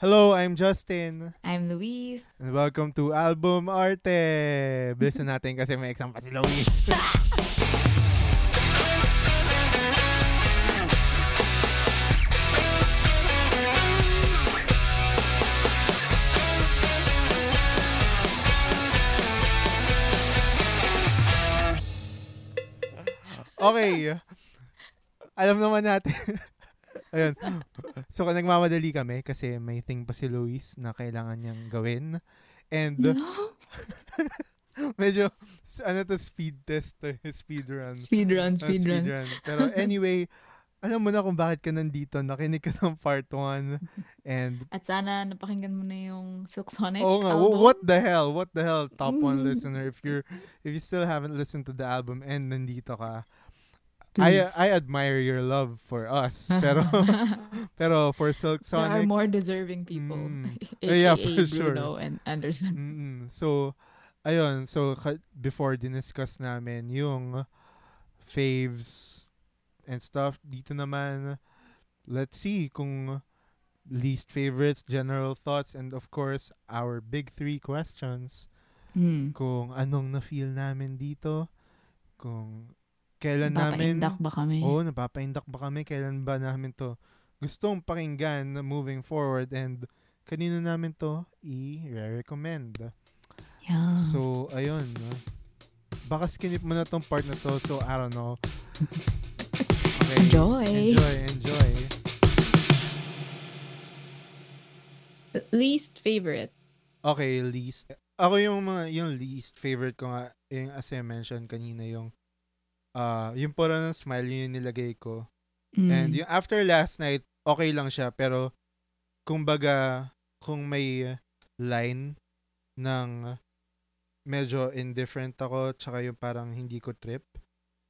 Hello, I'm Justin. I'm Luis. And welcome to Album Arte. Bilisan natin kasi may exam pa si Luis. okay. Alam naman natin. Ayun. So, nagmamadali kami kasi may thing pa si Luis na kailangan niyang gawin. And, No? medyo, ano to, speed test to, speed run. Speed run, Ah, speed run. Pero anyway, alam mo na kung bakit ka nandito. Nakinig ka ng part 1. And, At sana napakinggan mo na yung Silk Sonic oh nga, album. wh- what the hell? What the hell, top one Mhm. listener? If you're, if you still haven't listened to the album and nandito ka. I I admire your love for us. Pero, pero for Silk there are Sonic, more deserving people. Mm. AKA Yeah, for sure. Bruno and Anderson. Mm-mm. So, ayun. So, before diniscuss namin yung faves and stuff, dito naman, let's see kung least favorites, general thoughts, and of course, our big three questions. Mm. Kung anong na-feel namin dito, kung kailan namin... Papaindak ba kami? Oo, napapaindak ba kami? Kailan ba namin to gustong pakinggan moving forward and kanino namin to i-recommend. yeah. So, ayun. Baka skinip mo na tong part na to, so I don't know. Okay. Enjoy. Enjoy, enjoy. Least favorite. Okay, least. Ako yung mga, yung least favorite ko nga, yung as I mentioned kanina, yung, uh, yung pura ng smile, yun yung nilagay ko. Mm. And yung after last night, okay lang siya. Pero, kumbaga, kung may line ng medyo indifferent ako, tsaka yung parang hindi ko trip,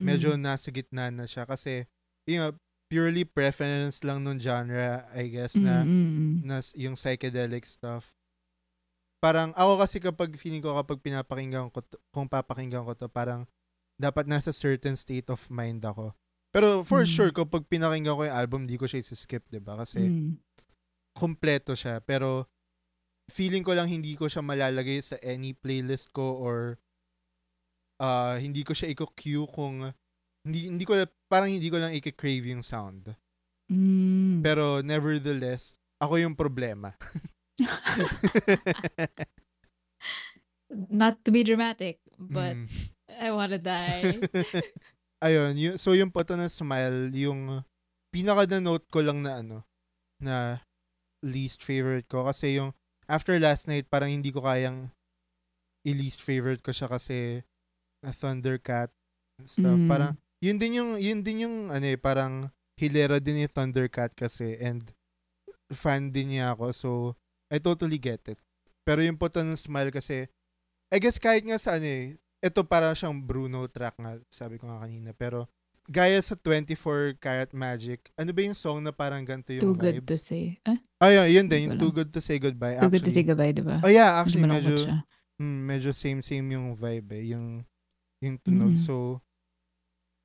medyo Mm. nasa gitna na siya. Kasi, yung purely preference lang nung genre, I guess, na, Mm, mm, mm. na yung psychedelic stuff. Parang, ako kasi kapag feeling ko kapag pinapakinggan ko, to- kung papakinggan ko to, parang, dapat nasa certain state of mind ako. Pero for Mm. sure, kapag pinakinggan ko yung album, di ko siya skip 'di ba Kasi Mm. kompleto siya. Pero feeling ko lang hindi ko siya malalagay sa any playlist ko or uh, hindi ko siya i-cue kung hindi hindi ko parang hindi ko lang i-crave yung sound. Mm. Pero nevertheless, ako yung problema. Not to be dramatic, but Mm. I wanna die. Ayun, yun, so yung photo ng smile, yung pinaka na note ko lang na ano, na least favorite ko kasi yung after last night parang hindi ko kayang i-least favorite ko siya kasi a Thundercat stuff. Mm. Parang yun din yung yun din yung ano eh, parang hilera din ni Thundercat kasi and fan din niya ako so I totally get it. Pero yung photo ng smile kasi I guess kahit nga sa ano eh, ito para siyang Bruno track nga, sabi ko nga kanina. Pero, gaya sa 24 Karat Magic, ano ba yung song na parang ganito yung Too good to vibes? say. Ah, Ah, yun, yun din, yung Too. Good to Say Goodbye. too good to say actually. goodbye, diba? Oh yeah, actually, medyo, mm, medyo same-same yung vibe eh, yung, yung tunog. Mm. So,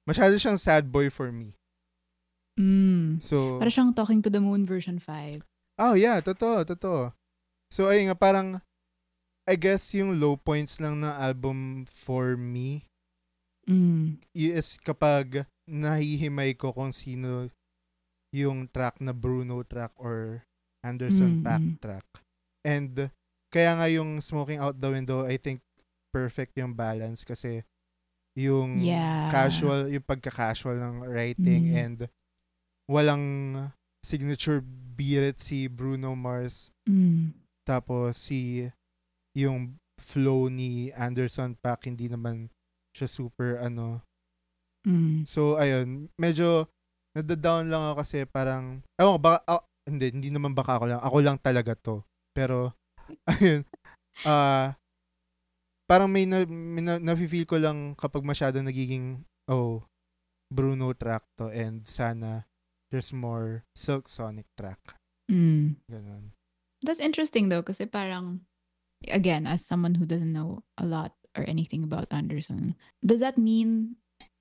masyado siyang sad boy for me. Mm. So, Para siyang Talking to the Moon version 5. oh yeah, totoo, totoo. So, ayun nga, parang, I guess yung low points lang ng album for me Mm. is kapag nahihimay ko kung sino yung track na Bruno track or Anderson Mm, Paak track. And kaya nga yung Smoking Out the Window, I think perfect yung balance kasi yung Yeah. casual, yung pagka-casual ng writing Mm. and walang signature beat si Bruno Mars Mm. tapos si yung flow ni Anderson Paak hindi naman siya super ano Mm. So, ayun, medyo nadadown lang ako kasi parang, ewan ko, baka, ah, hindi, hindi naman baka ako lang, ako lang talaga to. Pero, ayun, ah, parang may, na, may na, nafe-feel ko lang kapag masyado nagiging, oh, Bruno track to and sana there's more Silk Sonic track. Mm. Ganun. That's interesting though, kasi parang, again, as someone who doesn't know a lot or anything about Anderson, does that mean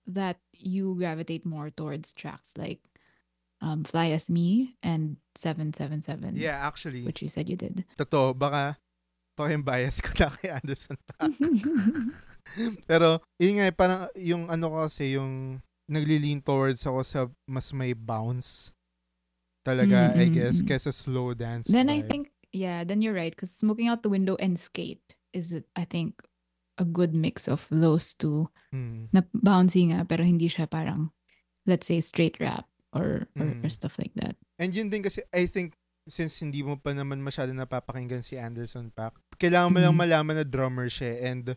that you gravitate more towards tracks like um, Fly As Me and 777, Yeah, actually, which you said you did. totoo, baka, yung bias ko na kay Anderson Paak. Pero, yun nga, parang yung ano ko kasi, yung nagli-lean towards ako sa mas may bounce talaga, I Mm, guess, kesa slow dance then I vibe. think, yeah, then you're right. Because Smoking Out the Window and Skate is, I think, a good mix of those two. Mm. Na bouncy nga, pero hindi siya parang, let's say, straight rap or, or, or Mm. stuff like that. And yun din kasi, I think, since hindi mo pa naman masyado napapakinggan si Anderson Paak, kailangan mo lang Mhm. malaman na drummer siya and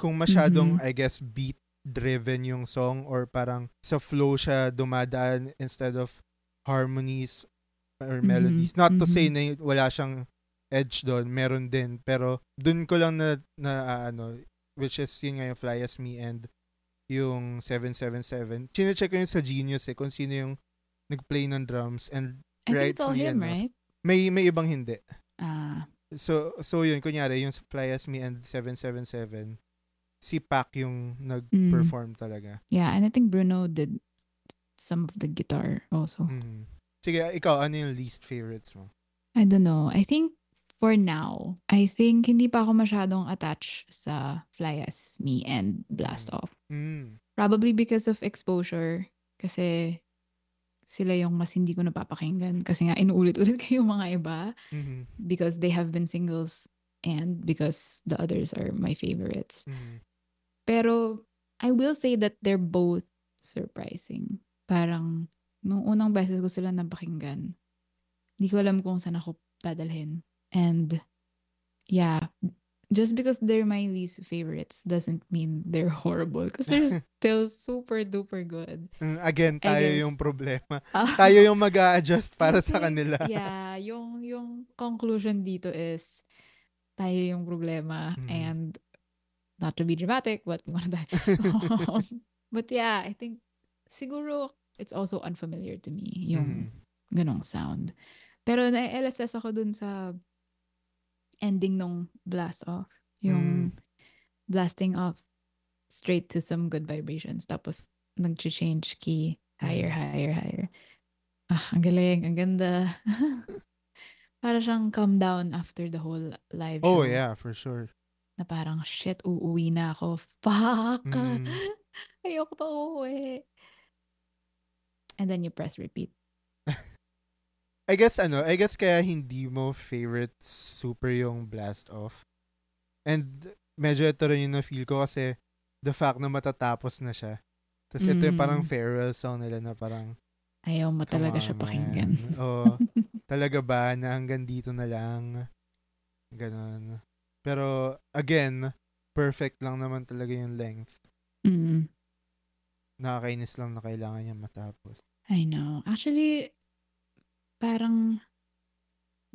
kung masyadong, Mhm. I guess, beat driven yung song or parang sa flow siya dumadaan instead of harmonies or Mhm. melodies. Not to say Mhm. na wala siyang edge doon, meron din. Pero dun ko lang na, na ah, ano, which is yun nga yung Fly As Me and yung 777. Chinecheck ko yung sa Genius eh, kung sino yung nag-play ng drums and I think it's all him, enough. right? may may ibang hindi. Ah, So so yun kunyari yung Fly As Me and 777 si Pac yung Mm. nag-perform talaga. yeah, and I think Bruno did some of the guitar also. Mhm. Sige, ikaw ano yung least favorites mo? I don't know. I think for now, I think hindi pa ako masyadong attached sa Fly As Me and Blast Mm. Off. Mm. Probably because of exposure. Kasi sila yung mas hindi ko napapakinggan. Kasi nga, inuulit-ulit yung mga iba Mhm. because they have been singles and because the others are my favorites. Mhm. Pero I will say that they're both surprising. Parang nung unang beses ko sila napakinggan, hindi ko alam kung saan ako dadalhin. And yeah, just because they're my least favorites doesn't mean they're horrible because they're still super duper good. Mm, Again, tayo guess. yung problema. Ah, Tayo yung mag adjust para sa kanila. Yeah, yung yung conclusion dito is tayo yung problema Mhm. and not to be dramatic, but we wanna die. Um, but yeah, I think siguro it's also unfamiliar to me yung Mhm. ganong sound. Pero na-LSS ako dun sa ending nung blast off. Yung blasting off straight to some good vibrations. Tapos nag-change key higher, Mm. higher, higher. Ah, ang galing. Ang ganda. Para siyang calm down after the whole live Oh show. yeah, for sure. Na parang, shit, uuwi na ako. Fuck! Mm. Ayoko pa uuwi. And then you press repeat. I guess ano, I guess kaya hindi mo favorite super yung blast off. And medyo ito rin yung na-feel ko kasi the fact na matatapos na siya. Tapos ito yung parang Mm. farewell song nila na parang Ayaw mo talaga on, siya pakinggan. Oo. talaga ba na hanggang dito na lang? Ganon. Pero again, perfect lang naman talaga yung length. Mm. Nakakainis lang na kailangan niya matapos. I know. Actually, parang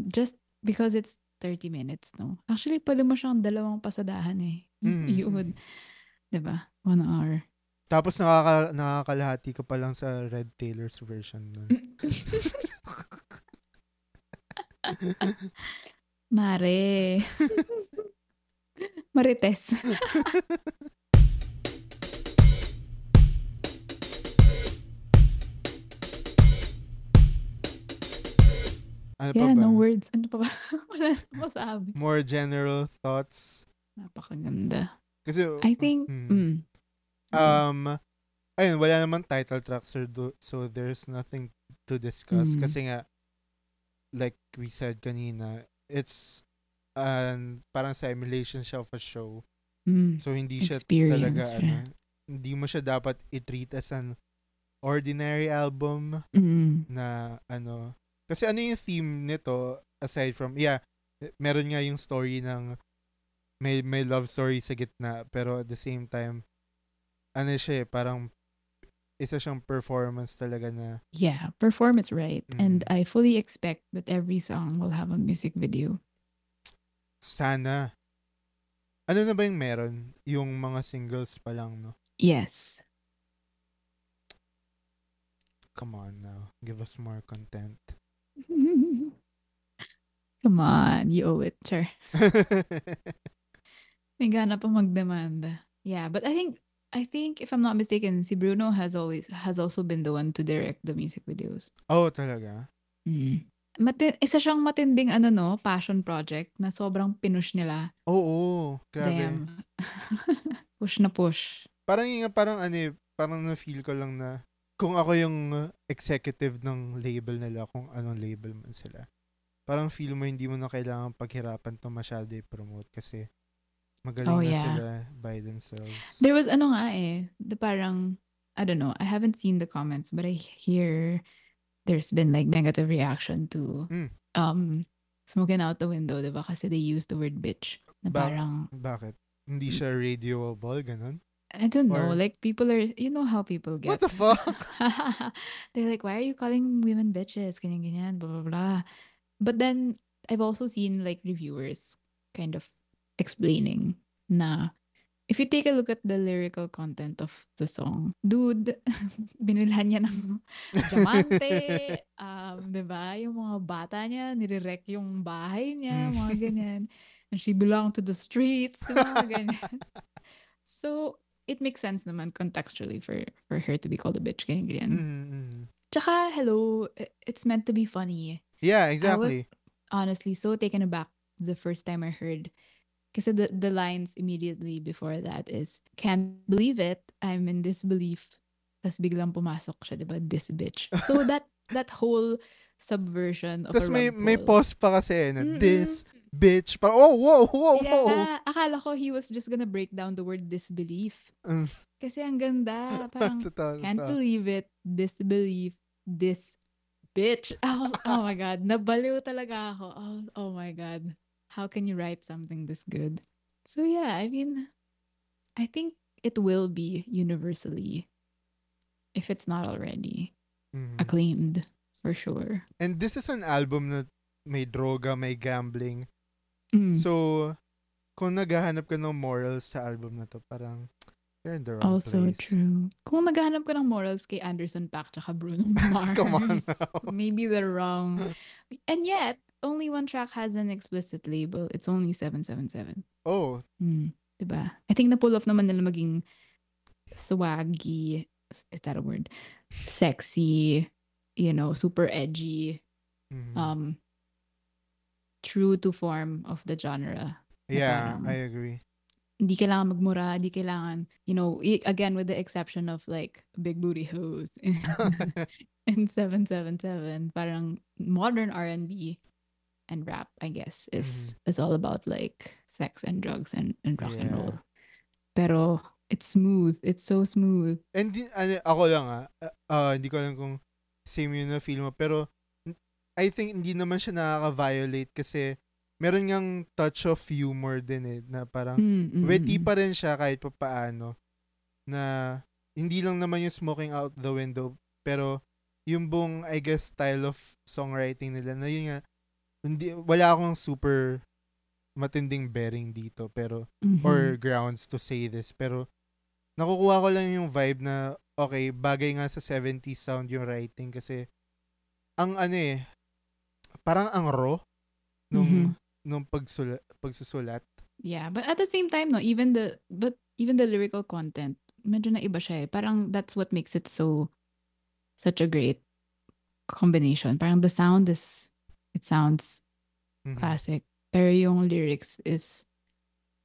just because it's 30 minutes, no? Actually, pwede mo siyang dalawang pasadahan eh. Mm. You would, diba? One hour. Tapos nakaka, nakakalahati ka pa lang sa Red Taylor's version nun. Mare. Marites. Ano pa yeah, ba? no words. Ano pa ba? Wala na masabi. More general thoughts. Napakaganda. Kasi, I think, mm, mm. um, ayun, wala naman title track, sir, do- so there's nothing to discuss. Mm. Kasi nga, like we said kanina, it's um, parang simulation siya of a show. Mm. So, hindi siya Experience talaga, siya. ano, hindi mo siya dapat i-treat as an ordinary album Mm. na, ano, kasi ano yung theme nito, aside from, yeah, meron nga yung story ng may may love story sa gitna pero at the same time ano siya eh, parang isa siyang performance talaga na Yeah, perform it right. And Mm. I fully expect that every song will have a music video. sana ano na ba yung meron yung mga singles pa lang no Yes. come on now give us more content Come on, you owe it, sure. May gana pa magdemanda. Yeah, but I think I think if I'm not mistaken, si Bruno has always has also been the one to direct the music videos. Oh, talaga? Mm. Mati- isa siyang matinding ano no, passion project na sobrang pinush nila. Oo, grabe. Damn. push na push. Parang yung parang ano eh, parang na-feel ko lang na kung ako yung uh, executive ng label nila, kung anong label man sila, parang feel mo hindi mo na kailangan paghirapan to masyado i-promote kasi magaling Oh, na yeah. sila by themselves. There was ano nga eh, the parang, I don't know, I haven't seen the comments, but I hear there's been like negative reaction to Mm. um smoking out the window, diba? Kasi they use the word bitch. Na Ba- parang, Bakit? Hindi siya radioable, ganun? I don't know, or- like people are, you know how people get. What the fuck? They're like, why are you calling women bitches? Ganyan, ganyan, blah, blah, blah. But then, I've also seen like reviewers kind of explaining na if you take a look at the lyrical content of the song, dude, binilhan niya ng diamante, um, di ba? Yung mga bata niya, nire-wreck yung bahay niya, Mm. mga ganyan. And she belonged to the streets, mga ganyan. So, it makes sense naman contextually for for her to be called a bitch, ganyan, ganyan. Mm, mm. Tsaka, hello, it's meant to be funny. Yeah, exactly. I was Honestly, so taken aback the first time I heard. Kasi the, the lines immediately before that is, can't believe it, I'm in disbelief. Tapos biglang pumasok siya, di ba? This bitch. So that that whole subversion of Tapos may, may pause pa kasi na, Mm-mm. this bitch. Parang, oh, whoa, whoa, whoa. Yeah, akala ko he was just gonna break down the word disbelief. Mm. Kasi ang ganda. Parang, Totoo, Can't totoo. believe it. Disbelief. This bitch. Oh, oh my God. Nabaliw talaga ako. Oh, oh my God. How can you write something this good? So yeah, I mean, I think it will be universally, if it's not already, Mhm. acclaimed for sure. And this is an album na may droga, may gambling. Mm. So, kung naghahanap ka ng morals sa album na to, parang, you're in the wrong also place. true. Kung naghahanap ka ng morals kay Anderson Paak tsaka Bruno Mars, Come on now. maybe the wrong. And yet, only one track has an explicit label. It's only 777. Oh, Hmm. Diba? I think na pull off naman nila maging swaggy. Is that a word? Sexy, you know, super edgy, mhm. um, true to form of the genre. yeah, parang- I agree. Hindi kailangan magmura, hindi kailangan, you know, again with the exception of like big booty hoes in 777, parang modern R&B and rap, I guess, is is all about like sex and drugs and, and rock and Yeah. roll. Pero it's smooth. It's so smooth. And di, ano, ako lang ah, uh, hindi ko alam kung same yun na feel mo, pero I think hindi naman siya nakaka-violate kasi meron ngang touch of humor din eh, na parang Mm, mm, witty pa rin siya kahit pa paano na hindi lang naman yung smoking out the window pero yung buong I guess style of songwriting nila na yun nga hindi wala akong super matinding bearing dito pero Mhm. or grounds to say this pero nakukuha ko lang yung vibe na okay bagay nga sa 70s sound yung writing kasi ang ano eh parang ang raw nung Mhm. nung pagsulat pagsusulat Yeah, but at the same time, no, even the but even the lyrical content, medyo na iba siya eh. Parang that's what makes it so such a great combination. Parang the sound is it sounds Mhm. classic, pero yung lyrics is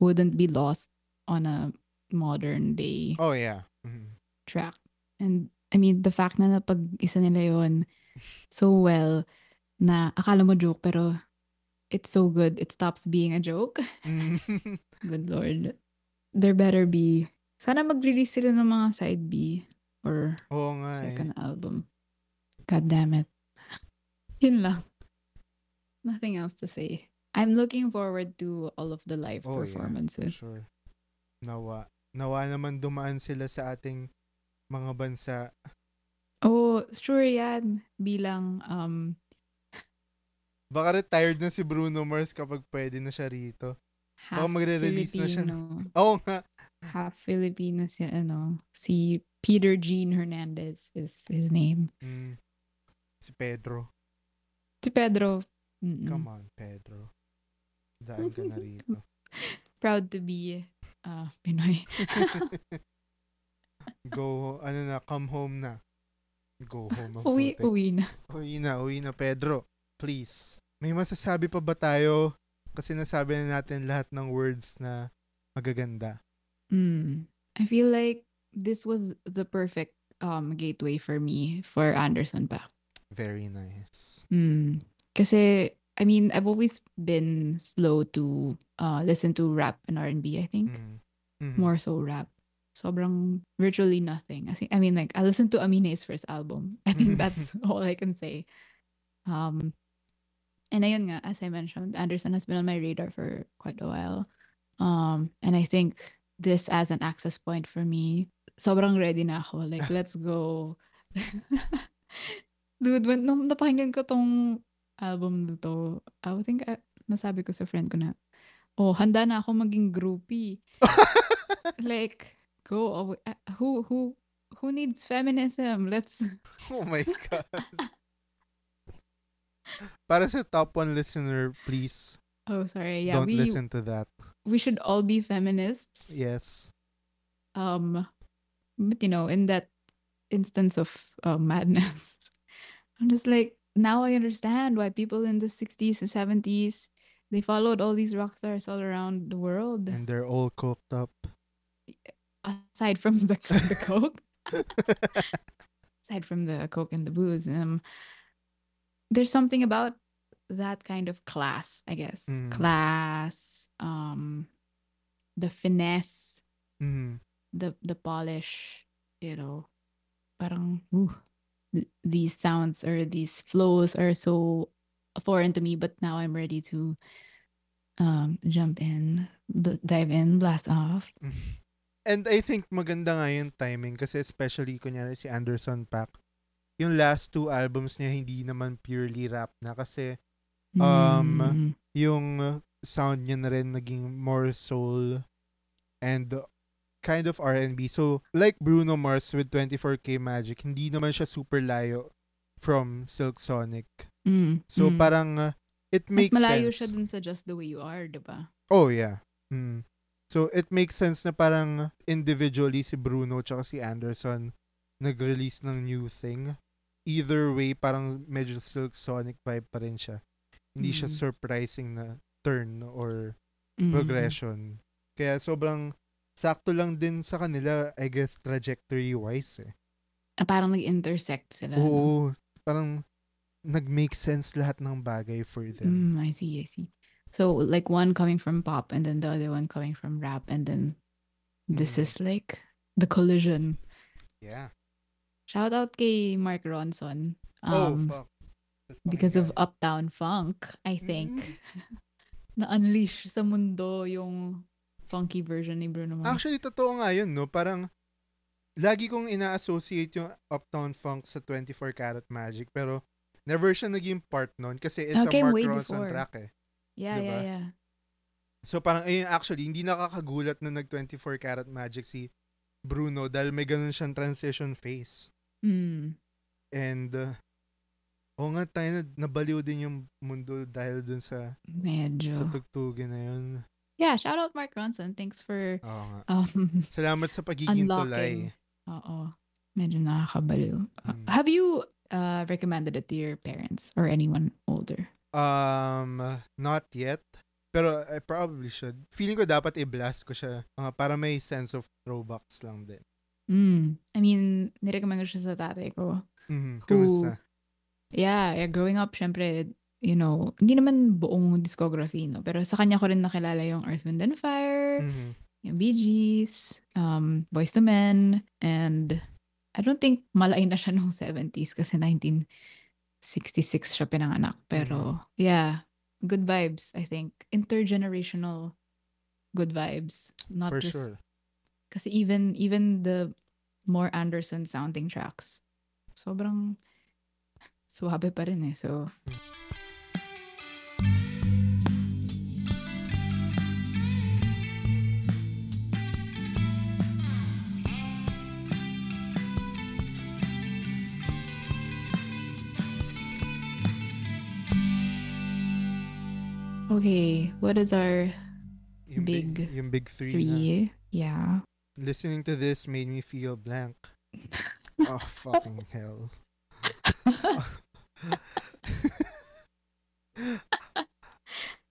wouldn't be lost on a modern day Oh yeah. Mhm. track. And I mean, the fact na napag isa nila yun so well na akala mo joke pero it's so good it stops being a joke. Mhm. Good lord. There better be sana mag-release sila ng mga side B or Oo nga eh. second album. God damn it. Yun lang. Nothing else to say. I'm looking forward to all of the live Oh, yeah, for performances. sure. Nawa. Nawa naman dumaan sila sa ating mga bansa. Oh, sure yan. Bilang, um, Baka retired na si Bruno Mars kapag pwede na siya rito. half magre-release na siya. Filipino. Oo nga. Half Filipino si, ano, si Peter Jean Hernandez is his name. Mm. Si Pedro. Si Pedro, mm-mm. Come on, Pedro. Daan ka na rito. proud to be uh, Pinoy. Go, ano na, come home na. Go home. Uwi, uwi na. Uwi na, uwi na, Pedro. Please. May masasabi pa ba tayo? Kasi nasabi na natin lahat ng words na magaganda. Mm. I feel like this was the perfect um gateway for me for Anderson Paak. Very nice. Mm. Kasi I mean, I've always been slow to uh listen to rap and R&B, I think. Mm. Mhm. More so rap. Sobrang virtually nothing. I think I mean like I listened to Amine's first album. I think that's all I can say. Um and ayun nga, as I mentioned, Anderson has been on my radar for quite a while. Um and I think this as an access point for me, sobrang ready na ako. Like, let's go. Dude, when, nung napakinggan ko tong album na to, I think, uh, nasabi ko sa friend ko na, oh, handa na ako maging groupie. like, go away. Uh, who, who, who needs feminism? Let's, oh my God. Para sa top one listener, please oh, sorry. Yeah, don't we, listen to that. we should all be feminists. Yes. um but you know in that instance of uh, madness i'm just like now i understand why people in the 60s and 70s they followed all these rock stars all around the world And they're all cooked up. aside from the, the coke aside from the coke and the booze um there's something about that kind of class i guess Mm. class um the finesse Mhm. the the polish, you know, parang ooh, th- these sounds or these flows are so foreign to me, but now I'm ready to um jump in, b- dive in, blast off. And I think maganda nga yung timing kasi especially kunyari si Anderson Paak, yung last two albums niya hindi naman purely rap na kasi Um, Mm. yung sound niya na rin naging more soul and kind of R&B. So, like Bruno Mars with 24K Magic, hindi naman siya super layo from Silk Sonic. Mm, So, mm. parang uh, it mas makes malayo sense. siya dun sa just the way you are, diba? Oh, yeah. Mm. So, it makes sense na parang individually si Bruno tsaka si Anderson nag-release ng new thing. Either way, parang medyo Silk Sonic vibe pa rin siya. Hindi siya Mm. surprising na turn or Mm. progression. Kaya sobrang sakto lang din sa kanila, I guess, trajectory-wise eh. Ah, parang nag-intersect sila. no? Oo, parang nag-make sense lahat ng bagay for them. Mm, I see, I see. So like one coming from pop and then the other one coming from rap and then this Mm. is like the collision. Yeah. Shout out kay Mark Ronson. oh, Um, fuck. That's my because of guy. Uptown Funk, I think. Mm. Na-unleash sa mundo yung funky version ni Bruno Mars. Actually, totoo nga yun, no? Parang, lagi kong ina-associate yung Uptown Funk sa 24 Karat Magic, pero never siya naging part nun kasi it's Okay, a Mark Ronson before. track eh. yeah, diba? yeah, yeah. So parang, ayun, actually, hindi nakakagulat na nag-24 Karat Magic si Bruno dahil may ganun siyang transition phase. Mm. And, uh, oo nga, tayo na, nabaliw din yung mundo dahil dun sa Medyo. tutugtugin na yun. Yeah, shout out Mark Ronson. Thanks for Oo nga. um Salamat sa pagiging tulay. unlocking. Oo. Medyo nakakabaliw. Uh, Mm. Have you uh, recommended it to your parents or anyone older? Um, not yet. Pero I probably should. Feeling ko dapat i-blast ko siya mga para may sense of throwbacks lang din. Mm. I mean, nirecommend ko siya sa tatay ko. Mhm. Who-? Yeah, yeah, growing up, syempre, you know, hindi naman buong discography, no? Pero sa kanya ko rin nakilala yung Earth, Wind, and Fire, Mhm. yung Bee Gees, um, Boys to Men, and I don't think malay na siya nung 70s kasi 1966 siya pinanganak. Pero, yeah, good vibes, I think. Intergenerational good vibes. Not For just, sure. Kasi even, even the more Anderson sounding tracks, sobrang suwabe pa rin eh. So, okay, what is our Yung big yung big three, na. three? Yeah. Listening to this made me feel blank. oh, fucking hell.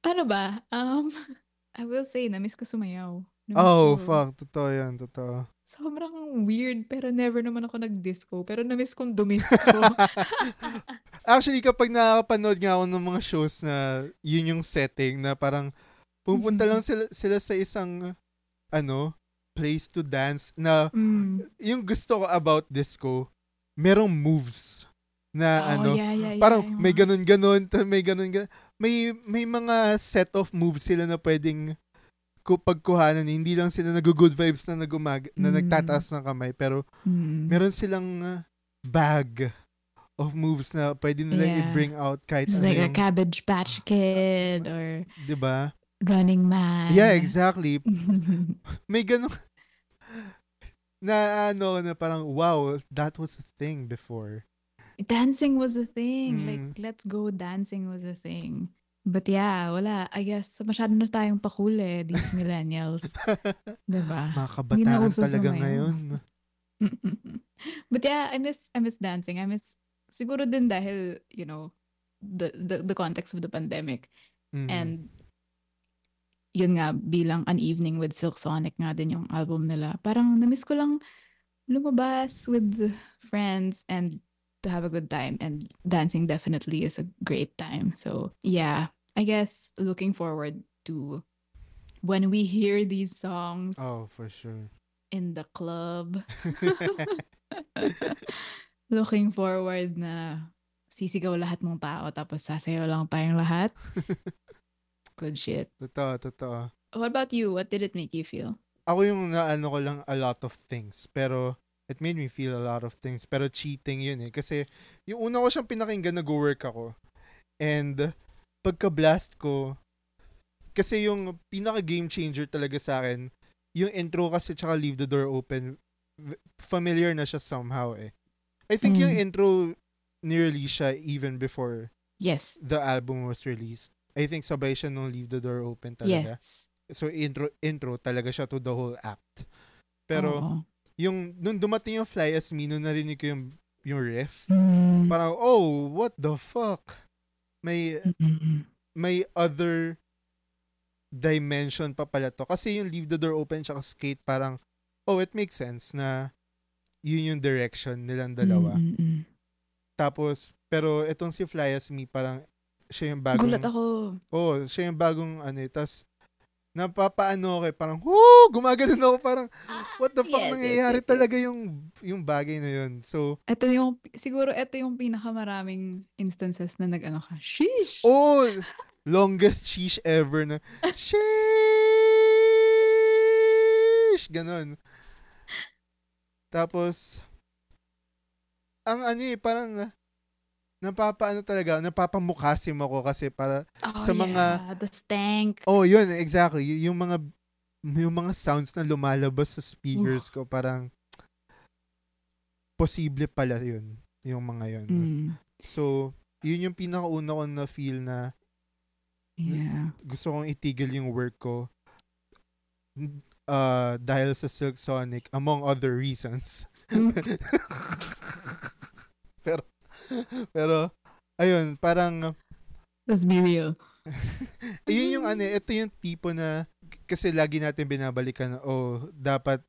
Ano ba? Um, I will say, na-miss ko sumayaw. Na-miss oh, ko. fuck. Totoo yan, totoo. Sobrang weird, pero never naman ako nag-disco. Pero na-miss kong dumisco. Actually, kapag nakakapanood nga ako ng mga shows na yun yung setting na parang pupunta lang sila, sila sa isang ano, place to dance na mm. yung gusto ko about disco, merong moves na Oh, ano, yeah, yeah, yeah, parang yung may ganun-ganun, may ganun-ganun. May, may mga set of moves sila na pwedeng ku pagkuhanan. Hindi lang sila nag-good vibes na, nagumag na Mm. nagtataas ng kamay. Pero Mm. meron silang uh, bag of moves na pwede nila Yeah. i-bring out kahit It's ano like a yung, Cabbage Patch Kid or di ba? Running Man. Yeah, exactly. May ganun na ano na parang wow, that was a thing before. dancing was a thing. Mm. Like, let's go dancing was a thing. But yeah, wala. I guess, masyado na tayong pakul eh, these millennials. diba? Mga kabataan talaga ngayon. But yeah, I miss I miss dancing. I miss siguro din dahil, you know, the the, the context of the pandemic. Mm. And yun nga, bilang An Evening with Silk Sonic nga din yung album nila. Parang namiss ko lang lumabas with friends and to have a good time. And dancing definitely is a great time. So yeah, I guess looking forward to when we hear these songs oh, for sure. in the club. looking forward na sisigaw lahat ng tao tapos sasayaw lang tayong lahat. Good shit. Totoo, totoo. What about you? What did it make you feel? Ako yung naano ko lang a lot of things. Pero it made me feel a lot of things. Pero cheating yun eh. Kasi yung una ko siyang pinakinggan, nag-work ako. And pagka-blast ko, kasi yung pinaka-game changer talaga sa akin, yung intro kasi tsaka Leave the Door Open, familiar na siya somehow eh. I think Mm. yung intro ni-release siya even before Yes. the album was released. I think sabay siya nung Leave the Door Open talaga. Yes. So intro intro talaga siya to the whole act. Pero Oo. yung nung dumating yung Fly As Me, nung narinig ko yung yung riff, Mm. parang oh, what the fuck? May Mm-mm. may other dimension pa pala to. Kasi yung Leave the Door Open tsaka Skate parang oh, it makes sense na yun yung direction nilang dalawa. Mm-mm. Tapos pero itong si Fly As Me parang siya yung bagong Gulat ako. Oh, siya yung bagong ano, eh. tas napapaano ako eh, parang, whoo, gumagano ako, parang, what the fuck Yes, yes, nangyayari yes, yes. talaga yung, yung bagay na yun. So, Ito yung, siguro ito yung pinakamaraming instances na nag-ano ka, sheesh! oh, longest sheesh ever na, sheesh, ganon. Tapos, ang ano eh, parang, napapaano talaga, napapamukasim ako kasi para, Oh, sa mga- yeah, the stank. Oh, yun, exactly. Y- yung mga yung mga sounds na lumalabas sa speakers ko, parang posible pala yun, yung mga yun. Mm. So, yun yung pinakauna ko na feel na Yeah. gusto kong itigil yung work ko uh, dahil sa Silk Sonic, among other reasons. pero, pero, ayun, parang, Let's be real. yun yung ano, eh, ito yung tipo na kasi lagi natin binabalikan na, oh, dapat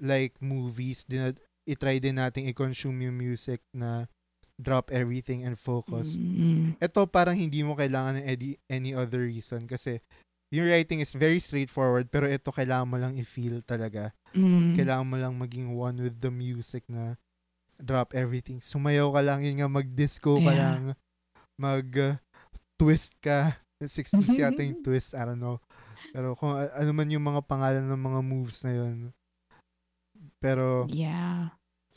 like movies, din, itry din natin i-consume yung music na drop everything and focus. Mm. Ito parang hindi mo kailangan ng any, any other reason kasi yung writing is very straightforward pero ito kailangan mo lang i-feel talaga. Mm. Kailangan mo lang maging one with the music na drop everything. Sumayaw ka lang, yun nga, mag-disco ka Yeah. lang, mag-twist ka. 60s yata yung twist, I don't know. Pero kung ano man yung mga pangalan ng mga moves na yun. Pero, Yeah.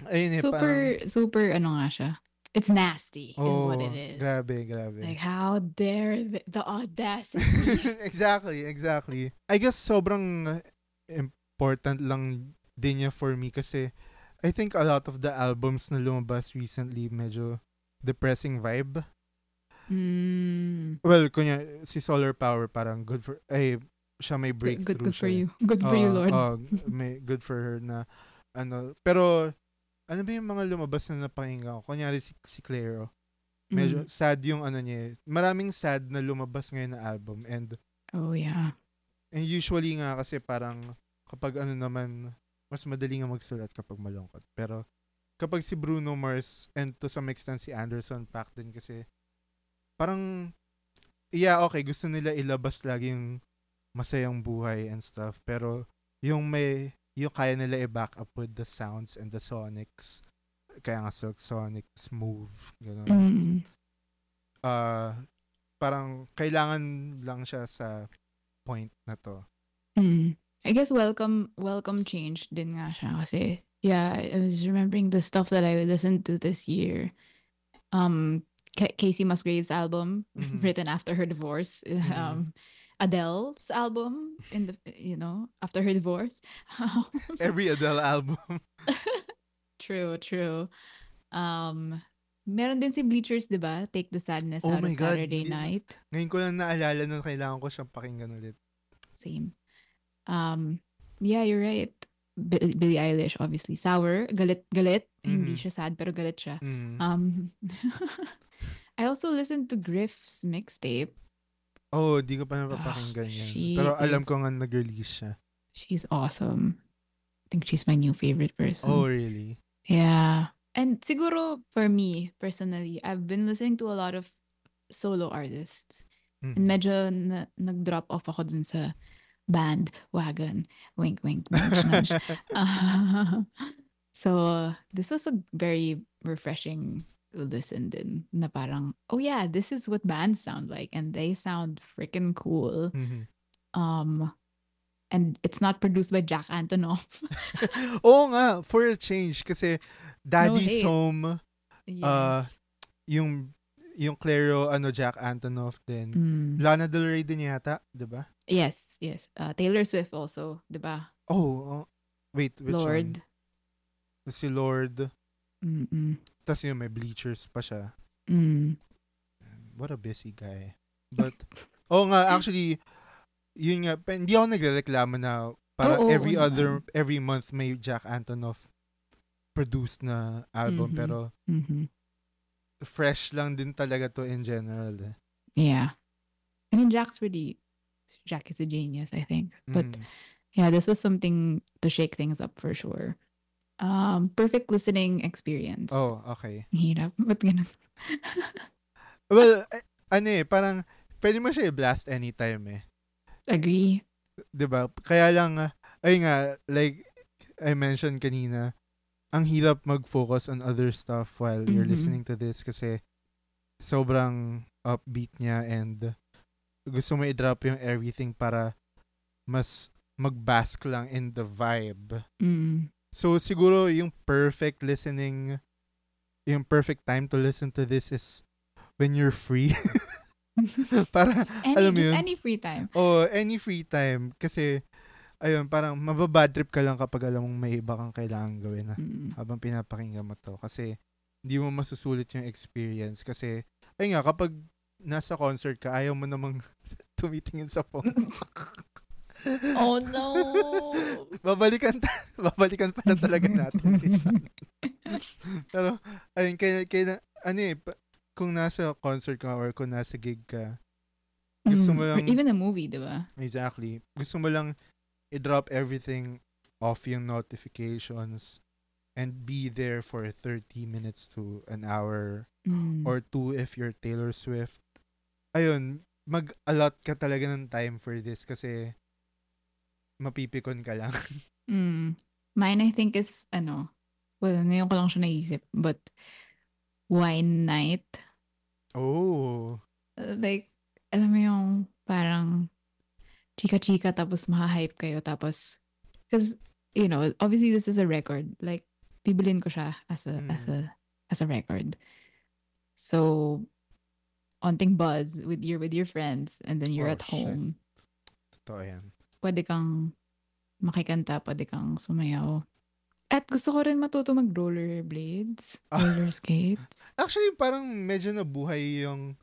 ayun eh, Super, super, ano nga siya. It's nasty is oh, what it is. grabe, grabe. Like, how dare the, the audacity. exactly, exactly. I guess sobrang important lang din niya for me kasi I think a lot of the albums na lumabas recently medyo depressing vibe. mm. Well, kunya si Solar Power parang good for ay siya may Good, breakthrough good, good for siya. you. Good for you, Oo, Lord. oo, may good for her na ano. Pero ano ba yung mga lumabas na napakinggan ko? Kunyari si, si Clairo. Medyo Mm. sad yung ano niya. eh. Maraming sad na lumabas ngayon na album and Oh, yeah. and usually nga kasi parang kapag ano naman mas madali nga magsulat kapag malungkot. Pero kapag si Bruno Mars and to some extent si Anderson Paak din kasi parang yeah, okay, gusto nila ilabas lagi yung masayang buhay and stuff. Pero yung may yung kaya nila i-back up with the sounds and the sonics. Kaya nga Silk Sonic, smooth, gano'n. Mm. Ah, parang kailangan lang siya sa point na to. Mm. I guess welcome welcome change din nga siya kasi yeah, I was remembering the stuff that I listened to this year. Um Ca- Casey Musgraves album Mhm. written after her divorce. Mhm. Um Adele's album in the you know, after her divorce. Every Adele album. true, true. Um meron din si Bleachers, 'di ba? Take the sadness Oh out my of God, Saturday night. Ngayon ko lang naalala na kailangan ko siyang pakinggan ulit. Same. Um, yeah, you're right. Bi- Billie Eilish, obviously. Sour, galit, galit. Hindi Mhm. siya sad, pero galit siya. Mm. Um, I also listened to Griff's mixtape. oh, di ko pa napapakinggan yan. she Pero alam is- ko nga nag-release siya. She's awesome. I think she's my new favorite person. Oh, really? Yeah. And siguro, for me, personally, I've been listening to a lot of solo artists. And Mhm. medyo na, nag-drop off ako dun sa band, wagon, wink, wink, nudge, nudge. Uh, so this was a very refreshing listen din na parang oh yeah this is what bands sound like and they sound freaking cool Mhm. um and it's not produced by Jack Antonoff oh nga, for a change. Kasi Daddy's hate. Home, yes Uh, yung yung Clairo, ano, Jack Antonoff din. Mm. Lana Del Rey din yata, di ba? yes yes uh, Taylor Swift also diba Oh, oh, wait, which Lord one? Si Lord. Mm-mm. Tapos yun, may bleachers pa siya. Mm. What a busy guy. But, oh nga, actually, yun nga, hindi ako nagrereklamo na para Oo, oo every naman. other, every month may Jack Antonoff produced na album. Mhm. Pero, Mhm. Fresh lang din talaga to in general. Eh. yeah I mean Jack's really Jack is a genius I think but Mm. yeah this was something to shake things up for sure um perfect listening experience Oh, okay. Hirap ba't ganun Well, eh, ano eh, parang, pwede mo siya i-blast anytime eh. agree ba? Kaya lang ah, ay nga like I mentioned kanina, ang hirap mag-focus on other stuff while you're Mhm. listening to this kasi sobrang upbeat niya and gusto mo i-drop yung everything para mas mag-bask lang in the vibe. mm. So siguro yung perfect listening yung perfect time to listen to this is when you're free. para just any alam mo just yun? any free time Oh, any free time. Kasi, ayun, parang mababad trip ka lang kapag alam mong may iba kang kailangan gawin na mm. habang pinapakinggan mo to. Kasi, hindi mo masusulit yung experience. Kasi, ayun nga, kapag nasa concert ka, ayaw mo namang tumitingin sa phone. oh no babalikan, ta- babalikan pa na talaga natin si Sean. Pero, ayun, kaya, kaya, ano eh, kung nasa concert ka or kung nasa gig ka, Gusto mo Mm, or lang- even a movie diba Exactly. Gusto mo lang i-drop everything off yung notifications and be there for 30 minutes to an hour Mm. or two if you're Taylor Swift. Ayun, mag-allot ka talaga ng time for this kasi mapipikon ka lang. Mm. Mine, I think, is, ano, well, ngayon ko lang siya naisip, but wine night. oh. Uh, like, alam mo yung parang chika-chika tapos maha-hype kayo tapos, because, you know, obviously this is a record. Like, bibilin ko siya as a, as Mm. a, as a record. So, onting buzz with your with your friends and then you're Oh, at shit. home. Totoo yan. Pwede kang makikanta, pwede kang sumayaw. At gusto ko rin matuto mag rollerblades, Ah. roller skates. Actually, parang medyo nabuhay yung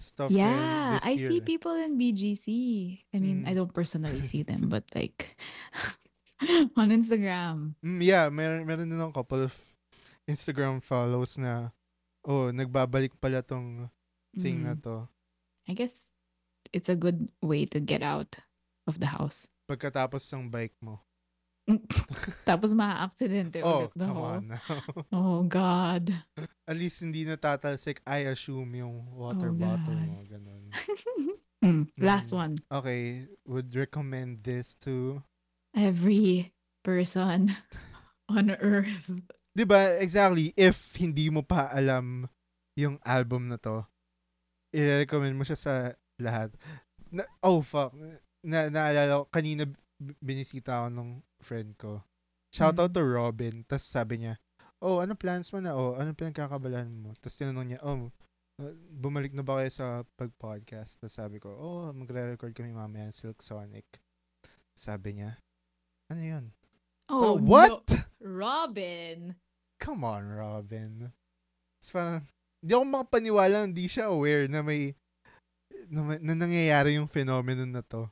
stuff Yeah, I year. see people in BGC. I mean, I Mm. don't personally see them, but like on Instagram. Mm, yeah, meron, meron din akong couple of Instagram follows na, oh, nagbabalik pala tong thing na Mm. to. I guess it's a good way to get out of the house. Pagkatapos ng bike mo. Tapos maa-aksidente Oh, ulit. come on now. Oh, God. At least hindi natatalsik, I assume, yung water Oh, bottle God. mo. Ganun. Mm, Last Mm. one. Okay, would recommend this to... Every person on earth. 'Di ba exactly, if hindi mo pa alam yung album na to, i-recommend mo siya sa lahat. Na, oh, fuck. Na, naalala ko, kanina binisita ako nung friend ko. Shoutout Mm. to Robin. Tapos sabi niya, oh, ano plans mo na? Oh, ano pinagkakabalahan mo? Tapos tinanong niya, oh, uh, bumalik na ba kayo sa pag-podcast? Tapos sabi ko, oh, magre-record kami mamaya ng Silk Sonic. Sabi niya, ano yun? Oh, Oh, what? no. Robin. Come on, Robin. It's parang, hindi ako makapaniwala hindi siya aware na may, na, may- na nangyayari yung phenomenon na to.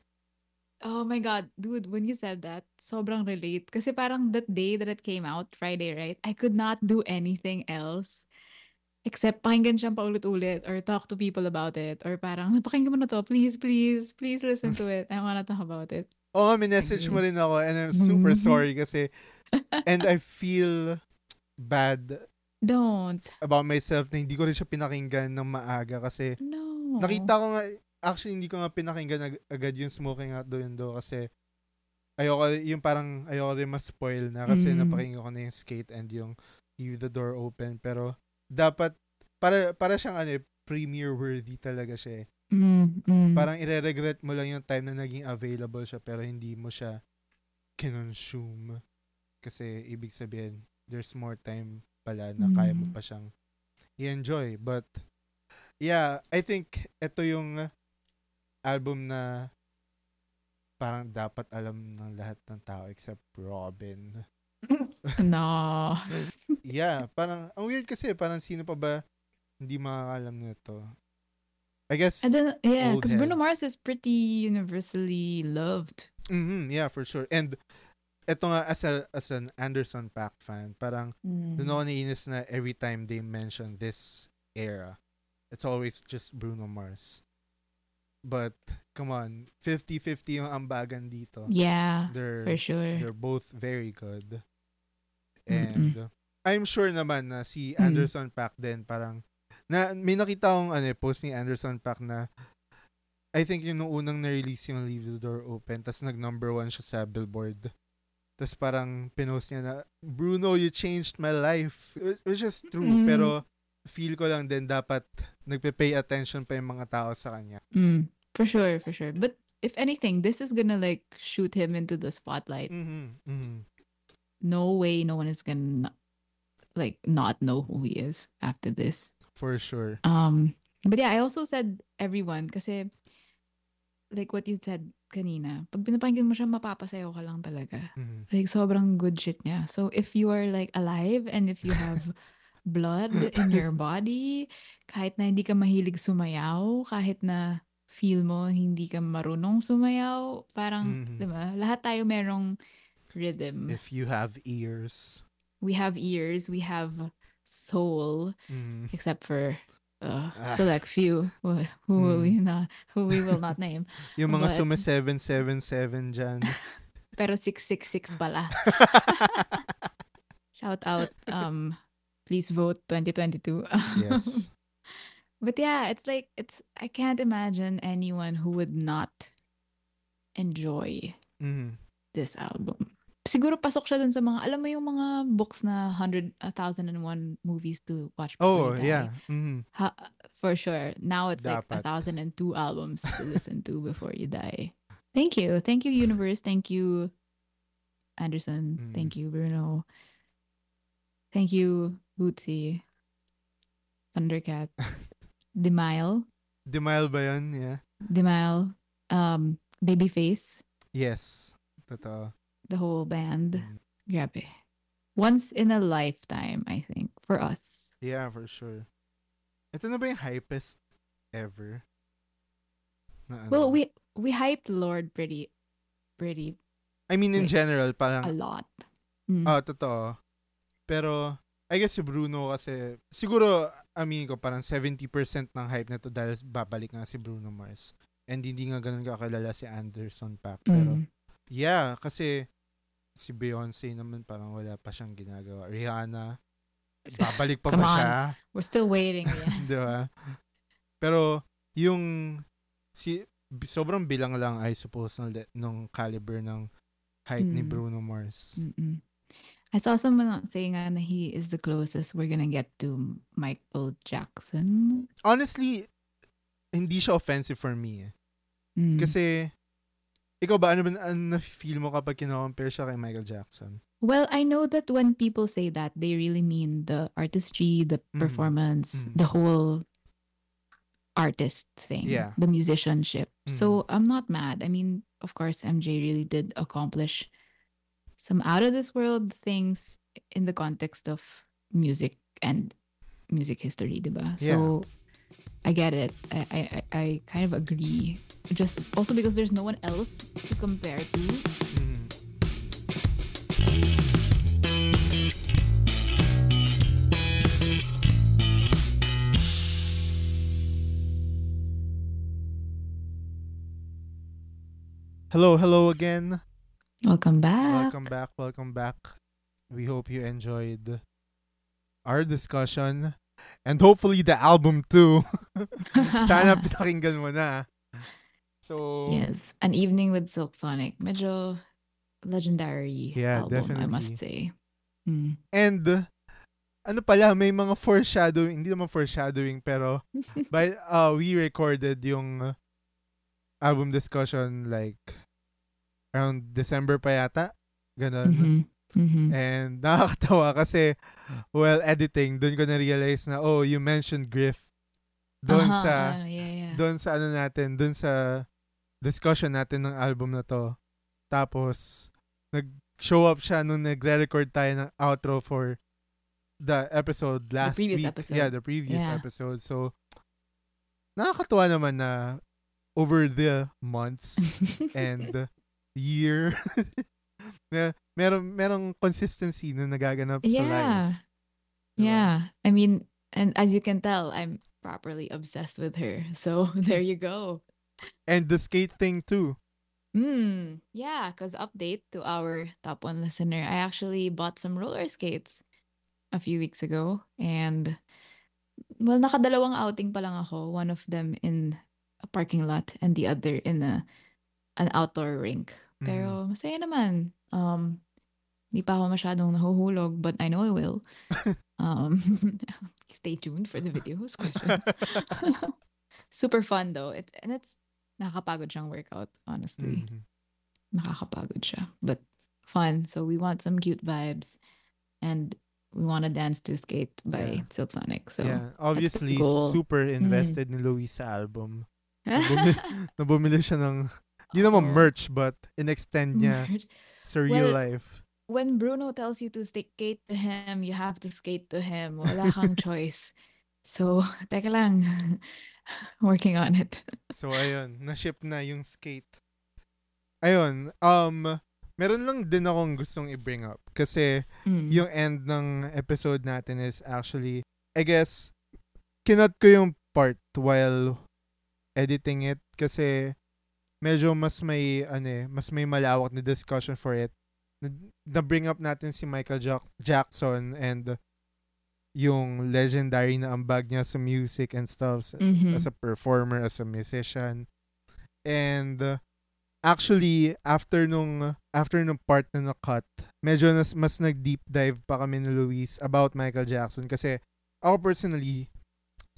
Oh my God. Dude, when you said that, sobrang relate. Kasi parang that day that it came out, Friday, right? I could not do anything else except pakinggan siyang paulit-ulit or talk to people about it or parang, pakinggan mo na to, please, please, please listen to it. I wanna talk about it. Oo nga, minessage mo rin ako and I'm super sorry kasi and I feel bad Don't. about myself na hindi ko rin siya pinakinggan ng maaga kasi No. nakita ko nga, actually hindi ko nga pinakinggan ag- agad yung Smoking Out Do Do kasi ayoko, yung parang ayoko rin ma-spoil na kasi Mm. napakinggan ko na yung Skate and yung Leave the Door Open pero dapat, para, para siyang ano eh, premiere worthy talaga siya eh. Mm, mm. Parang ire-regret mo lang yung time na naging available siya pero hindi mo siya kinonsume. Kasi ibig sabihin, there's more time pala na kaya mo Mm. pa siyang i-enjoy. But, yeah, I think ito yung album na parang dapat alam ng lahat ng tao except Robin. no. Yeah, parang, ang weird kasi, parang sino pa ba hindi makakalam nito? I guess, And then, yeah, because Bruno. Mars is pretty universally loved. mhm, yeah, for sure. And, ito nga, as, a, as an Anderson Paak fan, parang, Mm. doon ako naiinis na every time they mention this era, it's always just Bruno Mars. But, come on, 50-50 yung ambagan dito. Yeah, They're, for sure. they're both very good. Mm-mm. And, I'm sure naman na si Mm. Anderson Paak din, parang, na, may nakita akong ano, eh, post ni Anderson Paak na, I think yung nung unang na-release yung Leave the Door Open, tas nag-number one siya sa Billboard. Tas parang pinost niya na, Bruno, you changed my life. Wh- Which is true, Mm. pero feel ko lang din dapat nagpe-pay attention pa yung mga tao sa kanya. Mm, for sure, for sure. But if anything, this is gonna like shoot him into the spotlight. Mhm, mhm. No way, no one is gonna like not know who he is after this. For sure. Um, but yeah, I also said everyone kasi like what you said kanina, pag pinapakinggan mo siya, mapapasayaw ka lang talaga. Mhm. Like, sobrang good shit niya. So, if you are like alive and if you have blood in your body, kahit na hindi ka mahilig sumayaw, kahit na feel mo hindi ka marunong sumayaw, parang, Mhm. di ba? Lahat tayo merong rhythm. If you have ears. we have ears, we have soul, Mhm. except for uh, Ah. select few who, who, Mm. we na, who we will not name. Yung mga But- suma 777 dyan. Pero 666 pala. Shout out. Um, please vote 2022. yes. but yeah, it's like it's. I can't imagine anyone who would not enjoy Mhm. this album. Siguro pasok siya dun sa mga, alam mo yung mga books na 100, 1001 movies to watch Oh, before you die. yeah. Mhm. Ha, for sure. Now it's like Dapat. a thousand and two albums to listen to before you die. Thank you. Thank you, Universe. Thank you, Anderson. Mm. Thank you, Bruno. Thank you, Bootsy. Thundercat. Demile. Demile ba yun? Yeah. Demile. Um, Babyface. Yes. Totoo. The whole band. Mm. Grabe. Once in a lifetime, I think, for us. Yeah, for sure. Ito na ba yung hypest ever. Na ano. Well, we we hyped Lord pretty pretty I mean, in wait, general, a parang, lot. Mm. ah, totoo. Pero, I guess si Bruno kasi, siguro, amin ko, parang 70% ng hype na to dahil babalik nga si Bruno Mars. And hindi nga ganun kakilala si Anderson Paak. Pero, Mm. yeah, kasi, si Beyonce naman parang wala pa siyang ginagawa. Rihanna, babalik pa ba Come on. siya? We're still waiting. Yeah. Di ba? Pero, yung, si, sobrang bilang lang, I suppose, ng, nung caliber ng hype ni Mm. Bruno Mars. Mm-mm. I saw someone saying nga na he is the closest we're gonna get to Michael Jackson. Honestly, hindi siya offensive for me. Mm. Kasi, ikaw ba, ano ba ano na-feel mo kapag kinocompare siya kay Michael Jackson? Well, I know that when people say that, they really mean the artistry, the Mhm. performance, Mhm. the whole artist thing, Yeah. the musicianship. Mm-hmm. So I'm not mad. I mean, of course, MJ really did accomplish some out of this world things in the context of music and music history, diba? So I get it. I, I I kind of agree. Just also because there's no one else to compare to. Hello, hello again. Welcome back. Welcome back, welcome back. We hope you enjoyed our discussion and hopefully the album too. Sana pinakinggan mo na. So, Yes, an evening with Silk Sonic. Medyo legendary Yeah, album, I must definitely. say. Mm. And ano pala, may mga foreshadowing, hindi naman foreshadowing, pero by uh, we recorded yung album discussion like around December pa yata. Ganon. Mhm. Mhm. And nakakatawa kasi while editing, doon ko na-realize na, oh, you mentioned Griff. Doon Aha, sa, ah, yeah, yeah. doon sa ano natin, doon sa discussion natin ng album na to. Tapos, nag-show up siya nung nagre-record tayo ng outro for the episode last previous week. episode. Yeah, the previous Yeah. episode. So, nakakatuwa naman na over the months and year, mer merong, merong consistency na nagaganap sa life. yeah. Diba? Yeah. I mean, and as you can tell, I'm properly obsessed with her. So there you go. And the skate thing too. Mm, yeah, because update to our top one listener, I actually bought some roller skates a few weeks ago. And, well, nakadalawang outing pa lang ako. One of them in a parking lot and the other in a, an outdoor rink. Pero masaya naman. Um, Hindi pa ako masyadong nahuhulog, but I know I will. um, stay tuned for the videos. Question. Super fun though. It, and it's nakakapagod siyang workout, honestly. Mhm. Nakakapagod siya. But fun. So we want some cute vibes. And we want to dance to skate by Yeah. Silk Sonic. So yeah, obviously super Mm. invested ni Louis sa album. Nabumi- Nabumili siya ng Hindi naman merch but in-extend niya Merch. sa real Well, life. when Bruno tells you to skate to him, you have to skate to him. Wala kang choice. So, teka lang. Working on it. So ayun, na-ship na yung skate. Ayun, um meron lang din akong gustong i-bring up kasi Mm. yung end ng episode natin is actually I guess kinot ko yung part while editing it kasi medyo mas may ano eh, mas may malawak na discussion for it. Na, bring up natin si Michael Jack- Jackson and yung legendary na ambag niya sa music and stuff Mhm. as a performer, as a musician. And uh, actually, after nung after nung part na na-cut, medyo nas, mas nag-deep dive pa kami ni Luis about Michael Jackson kasi ako personally,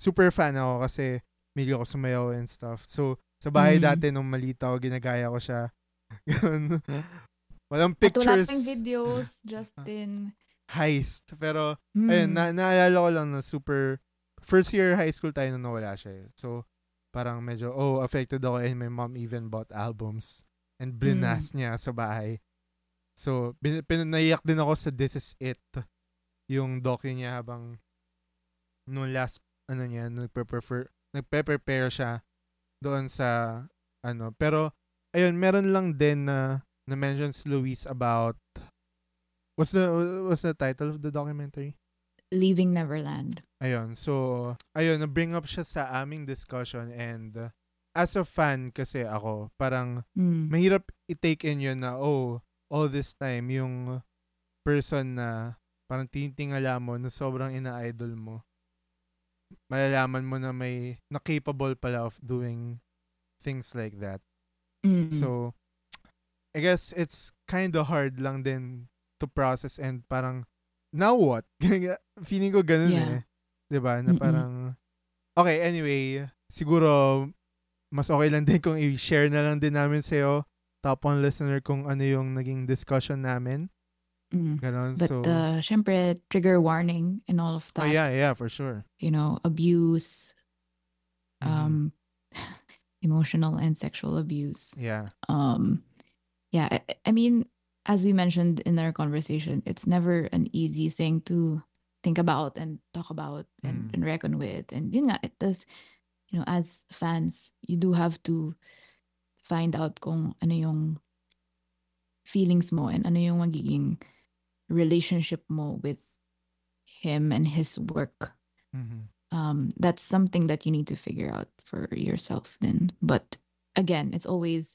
super fan ako kasi mili ako sumayaw and stuff. So, sa bahay Mhm. dati nung malita ako, ginagaya ko siya. Ganun. Walang At wala pictures. tayong videos, Justin. Heist. Pero, Mm. Ayun, na naalala ko lang na super, first year high school tayo nung nawala siya. eh. So, parang medyo, oh, affected ako and my mom even bought albums and blinas niya sa bahay. So, bin, pin, naiyak din ako sa This Is It. Yung docu niya habang nung last, ano niya, nagpe-prepare siya doon sa ano. Pero ayun, meron lang din na na mentions Luis about what's the what's the title of the documentary? Leaving Neverland. Ayun. So, ayun, na-bring up siya sa aming discussion and uh, as a fan kasi ako, parang Mm. mahirap i-take in yun na, oh, all this time, yung person na parang tinitingala mo na sobrang ina-idol mo, malalaman mo na may na-capable pala of doing things like that. Mm. So, I guess it's kind of hard lang din to process and parang, now what? Feeling ko ganun Yeah. eh. 'Di ba Na Mm-mm. parang, okay, anyway, siguro, mas okay lang din kung i-share na lang din namin sa'yo, top one listener, kung ano yung naging discussion namin. Mm. Ganon. But so, uh, syempre, trigger warning and all of that. oh, that. yeah, yeah, for sure. You know, abuse, Mhm. um, emotional and sexual abuse. yeah. Um, yeah, I, I mean, as we mentioned in our conversation, it's never an easy thing to think about and talk about and, Mm. and reckon with. And yun nga, it does, you know, as fans, you do have to find out kung ano yung feelings mo and ano yung magiging relationship mo with him and his work. Mhm. Um, that's something that you need to figure out for yourself then. But again, it's always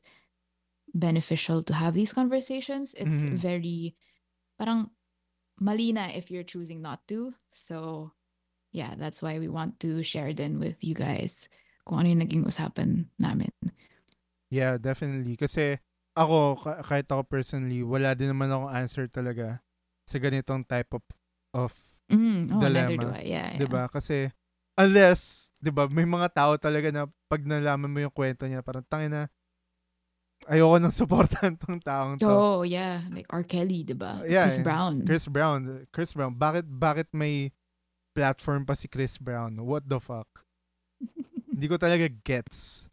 beneficial to have these conversations. It's Mhm. very parang mali na if you're choosing not to. So yeah, that's why we want to share then with you guys kung ano yung naging usapan namin. Yeah, definitely. Kasi ako, ka- kahit ako personally, wala din naman akong answer talaga sa ganitong type of, of Mm, oh, neither do Dilemma. I. Yeah, yeah. 'di ba? Kasi unless, 'di ba, may mga tao talaga na pag nalaman mo yung kwento niya, parang tangin na ayoko nang suportahan tong taong to. Oh, yeah. Like R. Kelly, diba? Yeah, Chris yeah. Brown. Chris Brown, Chris Brown, bakit bakit may platform pa si Chris Brown? What the fuck? Hindi ko talaga gets.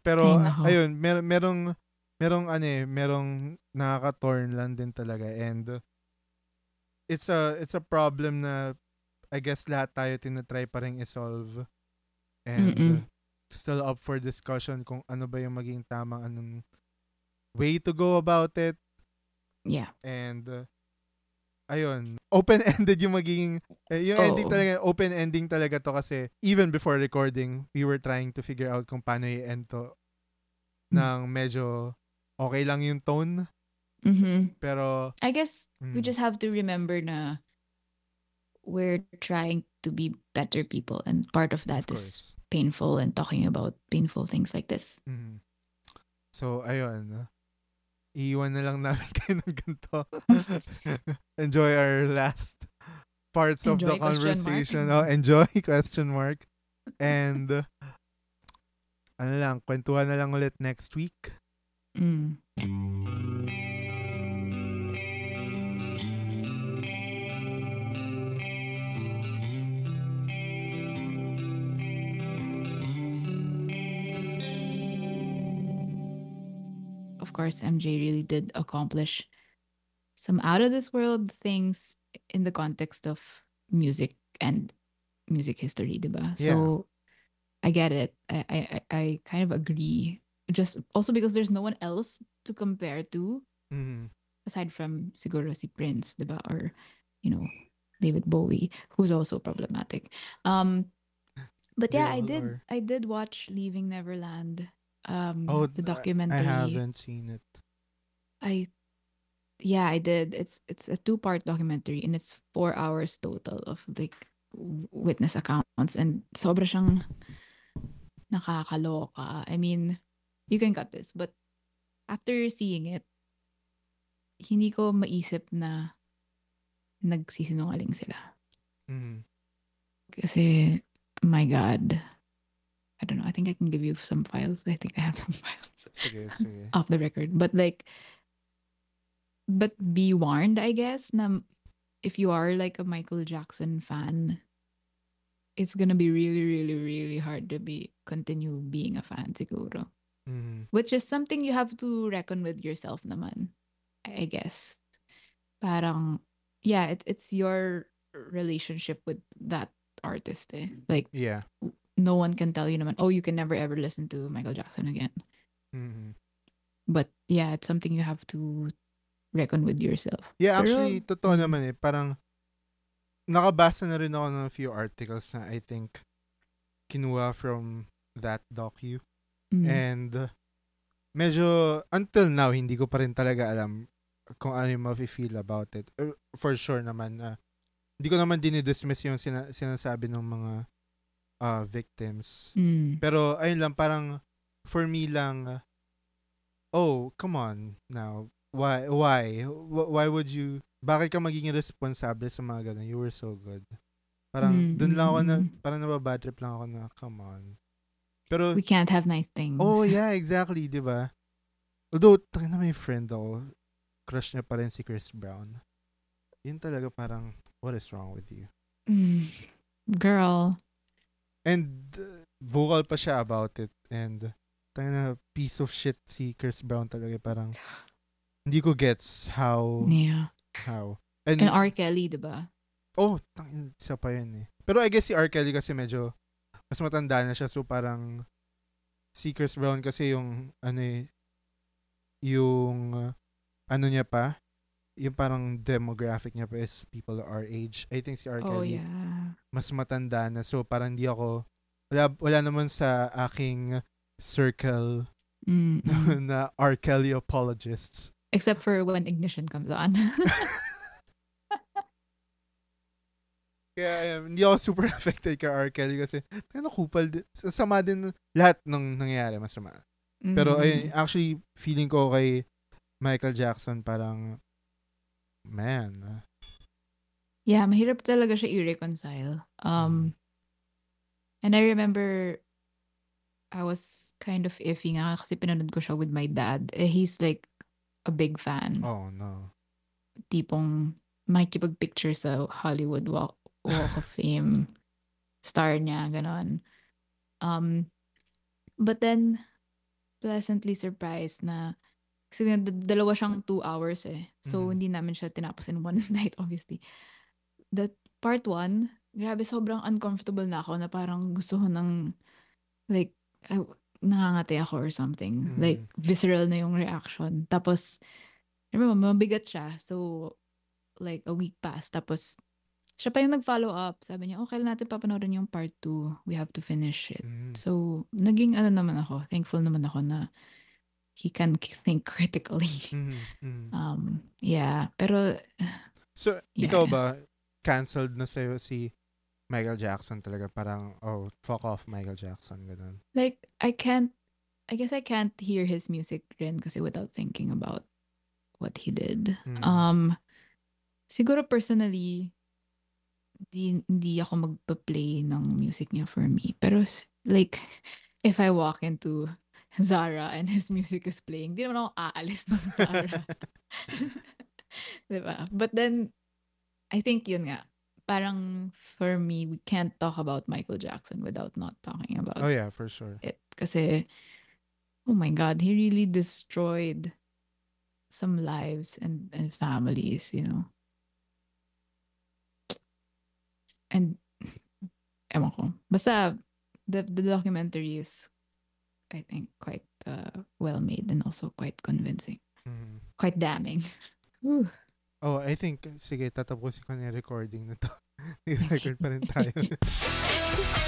Pero Ay, ayun, mer merong merong ano eh, merong nakaka-torn lang din talaga and uh, it's a it's a problem na I guess lahat tayo tinatry pa rin i-solve. And Mm-mm. still up for discussion kung ano ba yung maging tamang anong way to go about it Yeah. and uh, ayun, open-ended yung magiging eh, yung ending Oo. talaga, open ending talaga to kasi even before recording, we were trying to figure out kung paano i-end to Mm. ng medyo okay lang yung tone, Mm-hmm. pero I guess we mm, just have to remember na we're trying to be better people and part of that of is painful and talking about painful things like this. Mhm. So, ayun. Iiwan na lang namin kayo ng ganito. enjoy our last parts of the Enjoy, question mark. conversation. Oh, enjoy, question mark. And, ano lang, kwentuhan na lang ulit next week. Mm. Of course, MJ really did accomplish some out of this world things in the context of music and music history, diba? Yeah. So I get it. I, I I- kind of agree. Just also because there's no one else to compare to Mhm. aside from siguro si Prince, diba? Or, you know, David Bowie, who's also problematic. Um, but yeah, I did. are. I did watch Leaving Neverland. Um, Oh, the documentary. I haven't seen it. I, yeah, I did. It's it's a two part documentary and it's four hours total of like witness accounts and sobra siyang nakakaloka. I mean, you can cut this, but after seeing it, hindi ko maisip na nagsisinungaling sila. Mhm. Kasi, my God. I don't know. I think I can give you some files. I think I have some files Sige, sige. off the record. But like, but be warned, I guess, na if you are like a Michael Jackson fan, it's gonna be really, really, really hard to be continue being a fan, siguro. Mhm. Which is something you have to reckon with yourself naman, I guess. Parang, yeah, it, it's your relationship with that artist eh. Like, Yeah. No one can tell you naman, oh, you can never ever listen to Michael Jackson again. Mhm. But yeah, it's something you have to reckon with yourself. Yeah, Pero- actually, totoo Mm. naman eh. Parang, nakabasa na rin ako ng few articles na I think kinuha from that docu. Mm. And, uh, medyo, until now, hindi ko pa rin talaga alam kung ano yung mafe-feel about it. Uh, For sure naman, na hindi ko naman dinidismiss yung sina- sinasabi ng mga uh, victims. Mm. Pero, ayun lang, parang, for me lang, oh, come on now. Why, why? Wh- Why would you, bakit ka magiging responsable sa mga ganun? You were so good. Parang, Mm, dun lang ako na, mm, parang nababad trip lang ako na, come on. Pero, We can't have nice things. oh yeah, exactly, di ba? Although, takin na may friend ako, crush niya pa rin si Chris Brown. Yun talaga parang, what is wrong with you? Mm. Girl. And uh, vocal pa siya about it. And tayo na piece of shit si Chris Brown talaga. Parang hindi ko gets how Yeah. how. And, And R. Kelly, diba? oh, tangin, isa pa yun eh. Pero I guess si R. Kelly kasi medyo mas matanda na siya. So parang si Chris Brown kasi yung ano eh, yung uh, ano niya pa, yung parang demographic niya pa is people our age. I think si R. Oh, Kelly yeah. Mas matanda na. So, parang di ako, wala, wala naman sa aking circle Mm, mm. na R. Kelly apologists. Except for when Ignition comes on. Kaya, um, hindi ako super affected kay R. Kelly kasi, ano, kupal din. Sama din lahat ng nangyayari, masama. Pero, Mm. ayun, actually, feeling ko kay Michael Jackson, parang, man, Yeah, mahirap talaga siya i-reconcile. Um, and I remember I was kind of iffy nga kasi pinanood ko siya with my dad. Eh, he's like a big fan. oh no. Tipong makikipag-picture sa Hollywood Walk, Walk of Fame. Star niya, ganon. Um, but then, pleasantly surprised na kasi dalawa siyang two hours eh. So, Mhm. hindi namin siya tinapos in one night, obviously. The part one, grabe, sobrang uncomfortable na ako na parang gusto ko ng, like, I, nangangati ako or something. Mm. Like, visceral na yung reaction. Tapos, remember, mabigat siya. So, like, a week passed. Tapos, siya pa yung nag-follow up. Sabi niya, okay lang natin papanoorin yung part 2. We have to finish it. Mm. So, naging ano naman ako, thankful naman ako na he can think critically. Mhm, mhm. Um, yeah, pero So, Yeah. ikaw ba, cancelled na sa'yo si Michael Jackson talaga? Parang, oh, fuck off Michael Jackson, ganun. like I can't I guess I can't hear his music rin kasi without thinking about what he did. Mm. Um siguro personally di, hindi ako magpa-play ng music niya for me. Pero like if I walk into Zara and his music is playing, di naman ako aalis ng Zara. diba? But then, I think yun nga, parang for me, we can't talk about Michael Jackson without not talking about oh yeah, for sure. it. Kasi, oh my God, he really destroyed some lives and, and families, you know? And, ewan ko. Basta, the, the documentary is, I think, quite uh, well made and also quite convincing. Mhm. Quite damning. Whew. Oh, I think, sige, tatapusin ko na yung recording na to. Nag-record pa rin tayo.